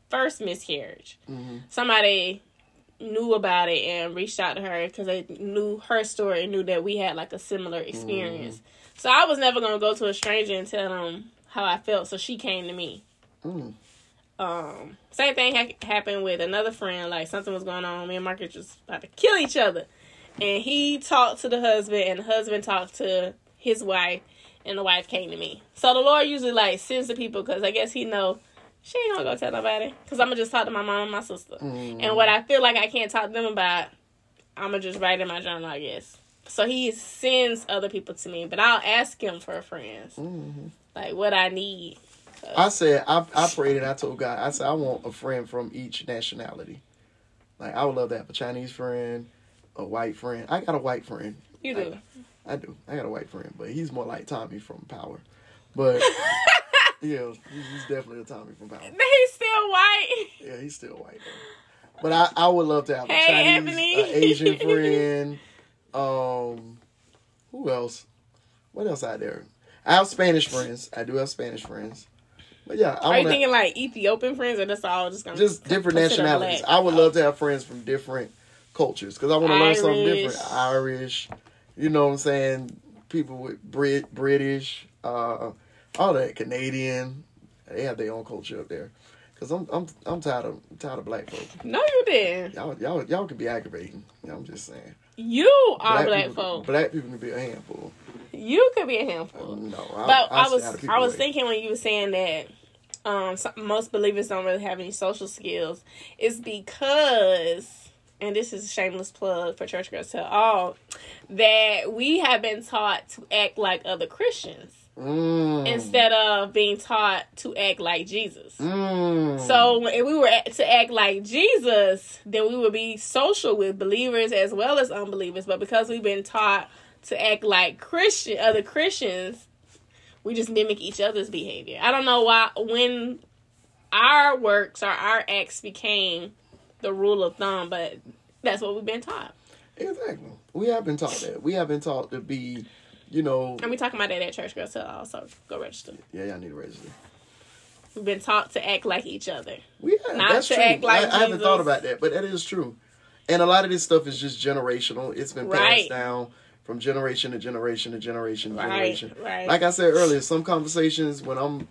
first miscarriage. Mhm. Somebody knew about it and reached out to her because they knew her story and knew that we had like a similar experience. So I was never gonna go to a stranger and tell them how I felt. So she came to me. Mm. Um, same thing ha- happened with another friend. Like something was going on. Me and Marcus was about to kill each other, and he talked to the husband, and the husband talked to his wife, and the wife came to me. So the Lord usually like sends the people because I guess he know she ain't gonna go tell nobody because I'm gonna just talk to my mom and my sister, Mm. and what I feel like I can't talk to them about, I'm gonna just write in my journal, I guess. So he sends other people to me, but I'll ask him for friends, Mhm. like what I need. I said I I prayed and I told God I said I want a friend from each nationality. Like I would love to have a Chinese friend, a white friend. I got a white friend. You do. I do. I got a white friend, but he's more like Tommy from Power. But yeah, he's he's definitely a Tommy from Power. He's still white. Yeah, he's still white though. But I, I would love to have a Hey, Chinese, a Asian friend. Um, who else? What else out there? I have Spanish friends. I do have Spanish friends. But yeah, I Are you thinking like Ethiopian friends, or that's all just just different nationalities. black? I would love to have friends from different cultures because I want to learn something different. Irish, you know what I'm saying? People with Brit, British, uh, all that Canadian. They have their own culture up there. Cause I'm I'm I'm tired of tired of black folk. No, you didn't. Y'all y'all y'all can be aggravating. I'm just saying. You are black, people, folk. Black people can be a handful. You could be a handful. No, but I, stay was I was thinking when you were saying that um most believers don't really have any social skills It's because and this is a shameless plug for church girls tell all that we have been taught to act like other christians Mm. instead of being taught to act like jesus Mm. So if we were to act like Jesus, then we would be social with believers as well as unbelievers. But because we've been taught to act like Christian other Christians, we just mimic each other's behavior. I don't know why when our works or our acts became the rule of thumb, but that's what we've been taught. exactly. We have been taught that. We have been taught to be, you know. And we talking about that at Church All, so go register. Yeah, y'all need to register. We've been taught to act like each other. We have, Not that's to true. act like I, I haven't thought about that, but that is true. And a lot of this stuff is just generational. It's been passed Right. down from generation to generation to generation to Right, generation. right. Like I said earlier, some conversations when I'm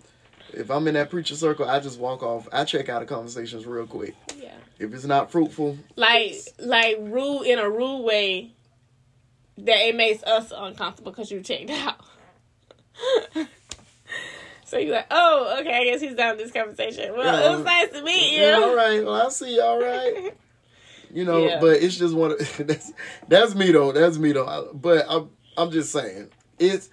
if I'm in that preacher circle, I just walk off. I check out the conversations real quick. Yeah. If it's not fruitful, like like rude in a rude way that it makes us uncomfortable because you checked out. So you're like, oh, okay, I guess he's done this conversation. Well, Yeah. it was nice to meet you. Yeah, all right. Well, I'll see you. All right. You know, Yeah. but it's just one. Of, that's that's me though. That's me though. I- But I'm I'm just saying it's.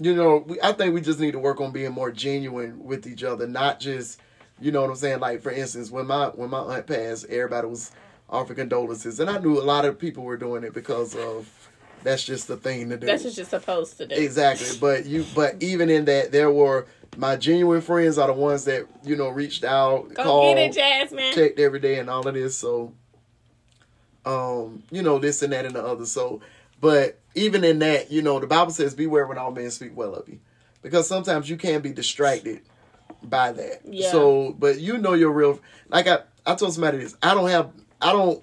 You know, we, I think we just need to work on being more genuine with each other, not just. You know what I'm saying? Like for instance, when my when my aunt passed, everybody was offering condolences, and I knew a lot of people were doing it because of that's just the thing to do. That's what you're supposed to do. Exactly. But you but even in that there were my genuine friends are the ones that, you know, reached out, Go called, get it, Jasmine. checked every day and all of this. So um, you know, this and that and the other. So but even in that, you know, the Bible says beware when all men speak well of you. Because sometimes you can be distracted by that. Yeah. So but you know you're real like I, I told somebody this. I don't have I don't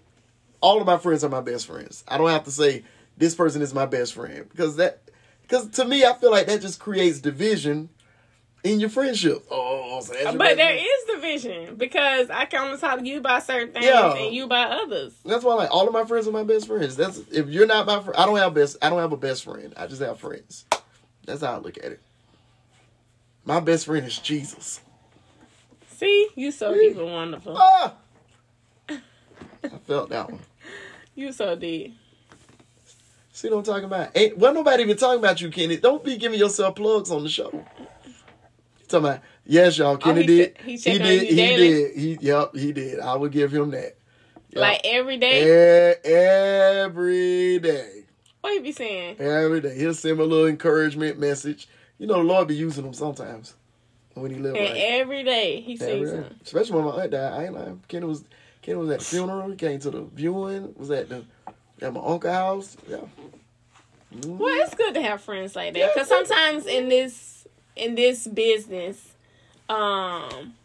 all of my friends are my best friends. I don't have to say this person is my best friend because that because to me I feel like that just creates division in your friendship. Oh, so But there friend. is division because I can only talk to you about certain things Yeah. and you by others. That's why like all of my friends are my best friends. That's if you're not my friend, I don't have best. I don't have a best friend. I just have friends. That's how I look at it. My best friend is Jesus. See, you so deep and wonderful. Ah, I felt that one. You so deep. See what I'm talking about? Ain't well nobody even talking about you, Kenny. Don't be giving yourself plugs on the show. talking about yes, y'all. Kenny Oh, he did. che- he he did. He daily? did. He yep. He did. I would give him that. Yep. Like every day. E- every day. What you be saying? Every day. He'll send me a little encouragement message. You know, the Lord be using them sometimes when he live And right. every day he Every sees them. Especially when my aunt died. I ain't lying. Kenny was Kenny was at the funeral. He came to the viewing. Was at the at my uncle's house. Yeah. Mhm. Well, it's good to have friends like that Yeah, because sometimes in this in this business, um,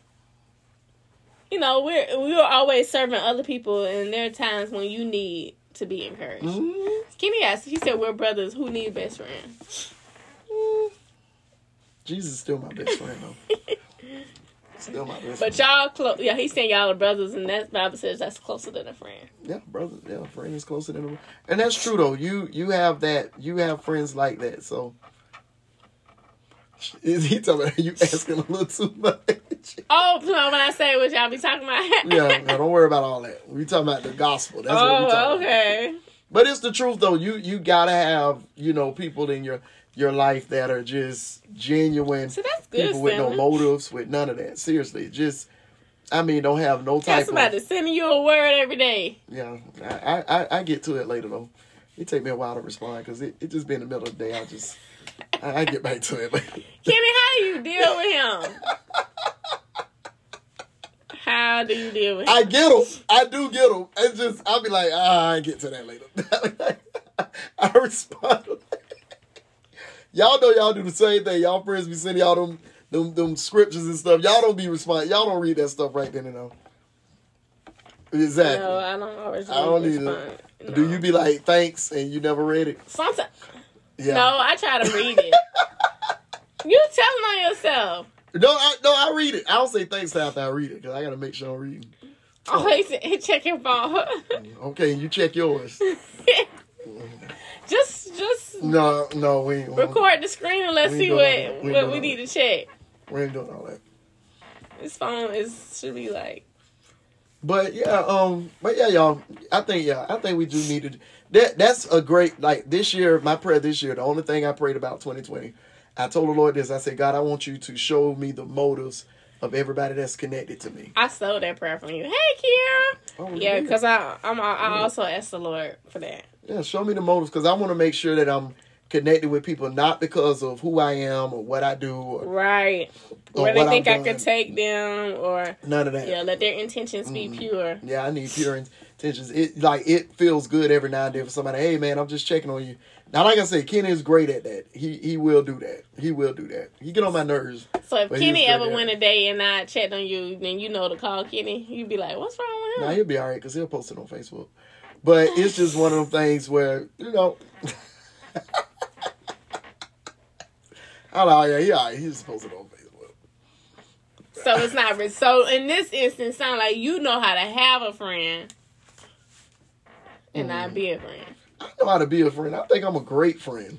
you know, we're we're always serving other people, and there are times when you need to be encouraged. Mhm. Kenny asked, he said, "We're brothers who need best friends." Jesus is still my best friend though. still my best But y'all close, yeah. He's saying y'all are brothers, and that Bible says that's closer than a friend. Yeah, brother. Yeah, friend is closer than a and that's true though. You you have that. You have friends like that. So is he talking about you asking a little too much? Oh, so when I say what y'all be talking about, yeah, no, don't worry about all that. We talking about the gospel. That's what we oh, talking about. okay. But it's the truth though. You you gotta have you know people in your your life that are just genuine So that's good. people with no motives, with none of that. Seriously, just I mean, don't have no type somebody of sending you a word every day. yeah. I, I I get to it later though. It take me a while to respond because it, it just be in the middle of the day. I just I, I get back to it later. Kenny, how do you deal with him? How do you deal with him? I get them. I do get them. It's just I'll be like, ah, I get to that later. I respond. Y'all know y'all do the same thing. Y'all friends be sending y'all them them them scriptures and stuff. Y'all don't be respond. Y'all don't read that stuff right then and there. Exactly. No, I don't always. I don't either. No. Do you be like thanks and you never read it? Sometimes. Yeah. No, I try to read it. you telling on yourself. No, I, no, I read it. I don't say thanks after I read it because I gotta make sure I'm reading. Oh, he said, he check your phone. Okay, you check yours. just, just No, no, we ain't. record the screen and let's see what. We what we that. need to check. We ain't doing all that. This phone is should be like. But yeah, um, but yeah, y'all. I think yeah, I think we do need to. That that's a great like this year. My prayer this year. The only thing I prayed about 2020. I told the Lord this. I said, God, I want you to show me the motives of everybody that's connected to me. I stole that prayer from you. Hey, Kira. Oh, Yeah, yeah. because I I'm I also asked the Lord for that. Yeah, show me the motives because I want to make sure that I'm connected with people not because of who I am or what I do or Right. Or Where they think I could take them or none of that. yeah, let their intentions be Mm-hmm. pure. Yeah, I need pure intentions. It like it feels good every now and then for somebody. Hey man, I'm just checking on you. Now, like I said, Kenny is great at that. He he will do that. He will do that. He get on my nerves. So if Kenny ever went a day and I checked on you, then you know to call Kenny. You'd be like, "What's wrong with Now him?" he'll be all right because he'll post it on Facebook. But it's just one of them things where you know. I know, yeah, he. He's supposed to on Facebook. So it's not. So in this instance, sound like you know how to have a friend and Mm-hmm. not be a friend. I know how to be a friend. I think I'm a great friend.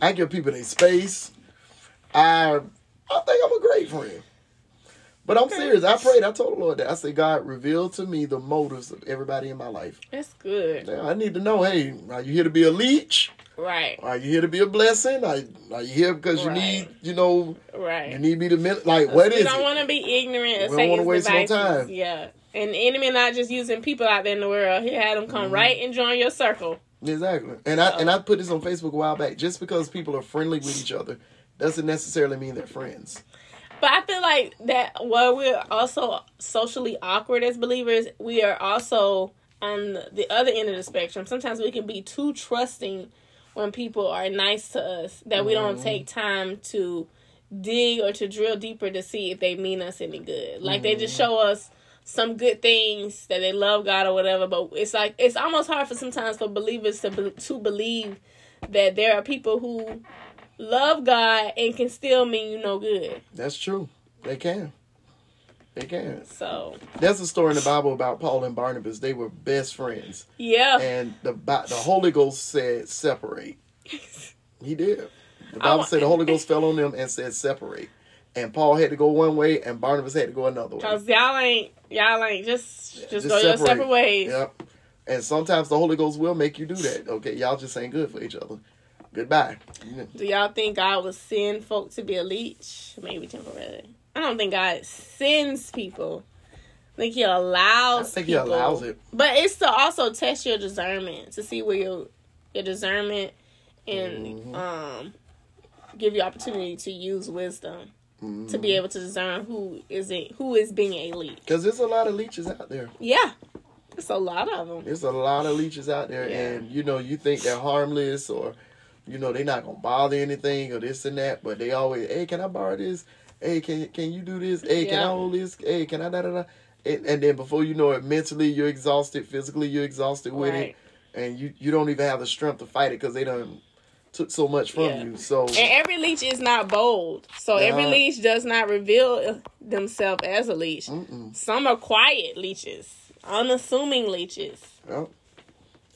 I give people their space. I I think I'm a great friend. But I'm serious. I prayed. I told the Lord that. I said, God, reveal to me the motives of everybody in my life. That's good. Now, I need to know, hey, are you here to be a leech? Right. Are you here to be a blessing? Are, are you here because you Right. need, you know, right. you need me to, like, what we is don't want to be ignorant We don't wanna Satan's waste no time. Yeah. And the enemy not just using people out there in the world. He had them come Mm-hmm. right and join your circle. Exactly. And I and I put this on Facebook a while back. Just because people are friendly with each other doesn't necessarily mean they're friends. But I feel like that while we're also socially awkward as believers, we are also on the other end of the spectrum. Sometimes we can be too trusting when people are nice to us that we don't mm-hmm. take time to dig or to drill deeper to see if they mean us any good. Like they just mm-hmm. show us some good things that they love God or whatever, but it's like it's almost hard for sometimes for believers to be, to believe that there are people who love God and can still mean you no good. That's true. They can. They can. So There's a story in the Bible about Paul and Barnabas. They were best friends, yeah, and the the Holy Ghost said separate. He did. The Bible said the Holy Ghost fell on them and said separate. And Paul had to go one way, and Barnabas had to go another way. cause y'all ain't y'all ain't just just, Just go your separate. separate ways. Yep. And sometimes the Holy Ghost will make you do that. Okay, y'all just ain't good for each other. Goodbye. Do y'all think God would send folk to be a leech? Maybe temporarily. I don't think God sends people. I think He allows. I think he allows it. but it's to also test your discernment to see where your your discernment and Mm-hmm. um give you opportunity to use wisdom to Mm-hmm. be able to discern who is it who is being a leech. Because there's a lot of leeches out there. Yeah, it's a lot of them. There's a lot of leeches out there, Yeah. and you know, you think they're harmless or, you know, they're not gonna bother anything or this and that, but they always, hey, can I borrow this? Hey, can can you do this? Hey, can I Yeah. hold this? Hey, can I da da da? And, and then before you know it, mentally you're exhausted, physically you're exhausted with Right. it, and you you don't even have the strength to fight it because they done took so much from Yeah. you. So And every leech is not bold. So every leech does not reveal uh, themselves as a leech. Mm-mm. Some are quiet leeches, unassuming leeches. Yep.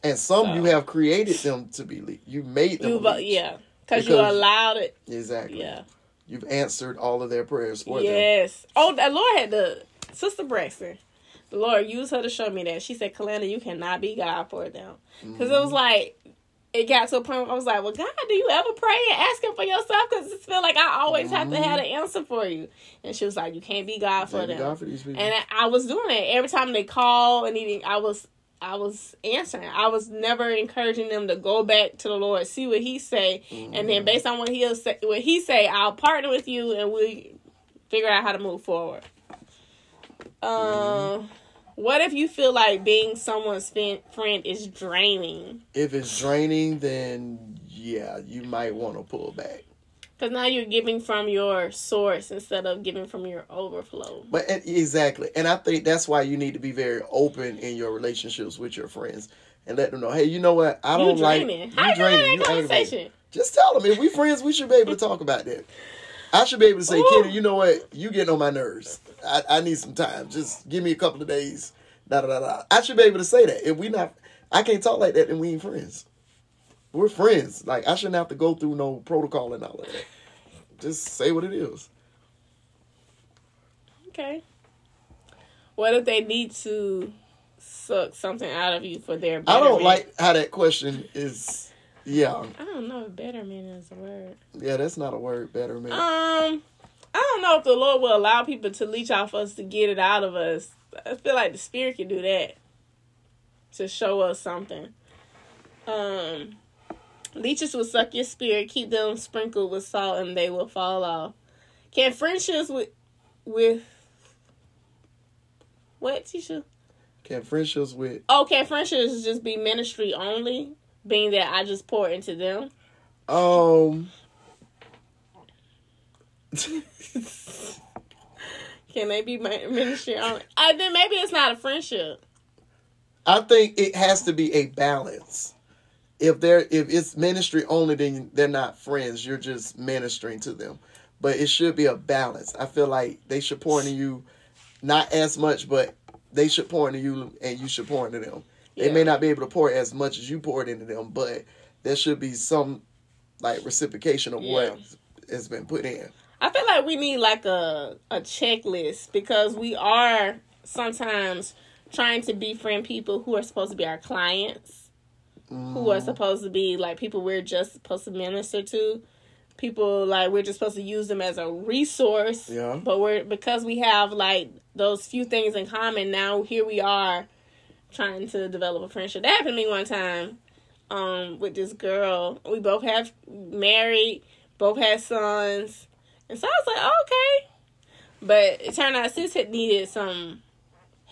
And some So- you have created them to be leech. You made them. Yeah, because you allowed it. Exactly. Yeah. You've answered all of their prayers for them. Yes. Oh, the Lord had the sister Braxton. The Lord used her to show me that. She said, "Kalanda, you cannot be God for them." Because it Mm-hmm. was like. It got to a point where I was like, "Well, God, do you ever pray and ask Him for yourself? Because it feel like I always have to have an answer for you." And she was like, "You can't be God for them." God for. And I, I was doing it every time they call and eating. I was I was answering. I was never encouraging them to go back to the Lord, see what He say, and Mm-hmm. then based on what He'll say, what He say, I'll partner with you and we figure out how to move forward. Um, Mm-hmm. what if you feel like being someone's friend is draining? if it's draining, then yeah, you might want to pull back. Because now you're giving from your source instead of giving from your overflow. But and- exactly, and I think that's why you need to be very open in your relationships with your friends and let them know, hey, you know what? I don't like draining. you How you draining, you conversation? Just tell them if we friends, we should be able to talk about that. I should be able to say. Kenny, you know what? You getting on my nerves. I, I need some time. Just give me a couple of days. Da da da da. I should be able to say that. If we not, I can't talk like that, then we ain't friends. We're friends. Like I shouldn't have to go through no protocol and all of that. Just say what it is. Okay. What if they need to suck something out of you for their I don't like how that question is. Yeah, I don't know if betterment is a word. yeah, that's not a word. Better man. Um, I don't know if the Lord will allow people to leech off us to get it out of us. I feel like the Spirit can do that to show us something. Um, leeches will suck your spirit, keep them sprinkled with salt, and they will fall off. Can friendships with with what teacher? Can friendships with Oh, can friendships just be ministry only? Being that I just pour into them. um. Can they be ministry only? I then maybe it's not a friendship. I think it has to be a balance. If they're if it's ministry only, then they're not friends. You're just ministering to them. But it should be a balance. I feel like they should pour into you, not as much, but they should pour into you, and you should pour into them. They Yeah. may not be able to pour as much as you poured into them, but there should be some like reciprocation of Yeah. what has been put in. I feel like we need like a a checklist because we are sometimes trying to befriend people who are supposed to be our clients, who are supposed to be like people we're just supposed to minister to. People like we're just supposed to use them as a resource. Yeah. But we're because we have like those few things in common, now here we are trying to develop a friendship. That happened to me one time um with this girl. We both have married, both had sons. And so I was like, okay. But it turned out sis had needed some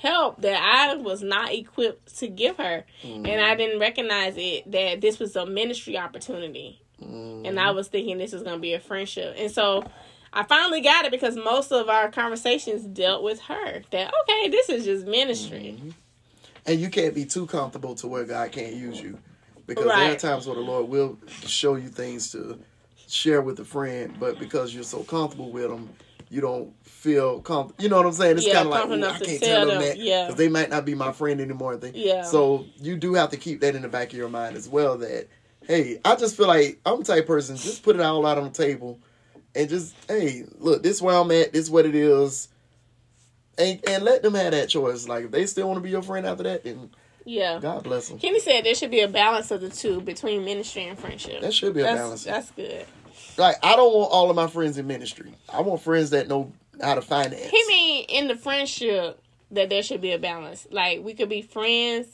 help that I was not equipped to give her. And I mm. didn't recognize it that this was a ministry opportunity. And I mm. was thinking this was gonna be a friendship. And so I finally got it because most of our conversations dealt with her. That okay, this is just ministry. Mm-hmm. And you can't be too comfortable to where God can't use you. Because there are times where the Lord will show you things to share with a friend, but because you're so comfortable with them, you don't feel comfortable. You know what I'm saying? It's Yeah, kind of like, I can't tell them them, that yeah. because they might not be my friend anymore. And things. Yeah. So you do have to keep that in the back of your mind as well. That hey, I just feel like I'm the type of person just put it all out on the table and just hey, look, this is where I'm at. This is what it is. And, and let them have that choice. Like if they still want to be your friend after that, then Yeah. God bless them. Kenny said there should be a balance of the two between ministry and friendship. That should be a that's, balance. That's good. Like I don't want all of my friends in ministry. I want friends that know how to finance. He mean in the friendship that there should be a balance. Like we could be friends,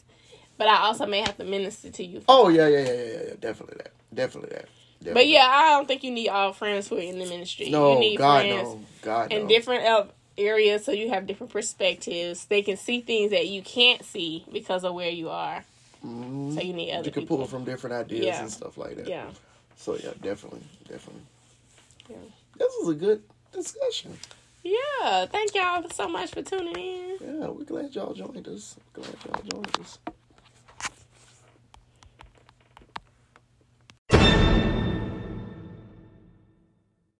but I also may have to minister to you. Oh yeah, yeah, yeah, yeah, yeah. Definitely that. Definitely that. Definitely. But yeah, I don't think you need all friends who are in the ministry. no, you need God friends no, God no. in different areas so you have different perspectives. They can see things that you can't see because of where you are. Mhm. So you need other You can people. pull from different ideas Yeah. and stuff like that. Yeah. So yeah, definitely, definitely. Yeah. This was a good discussion. Yeah. Thank y'all so much for tuning in. Yeah, we're glad y'all joined us. Glad y'all joined us.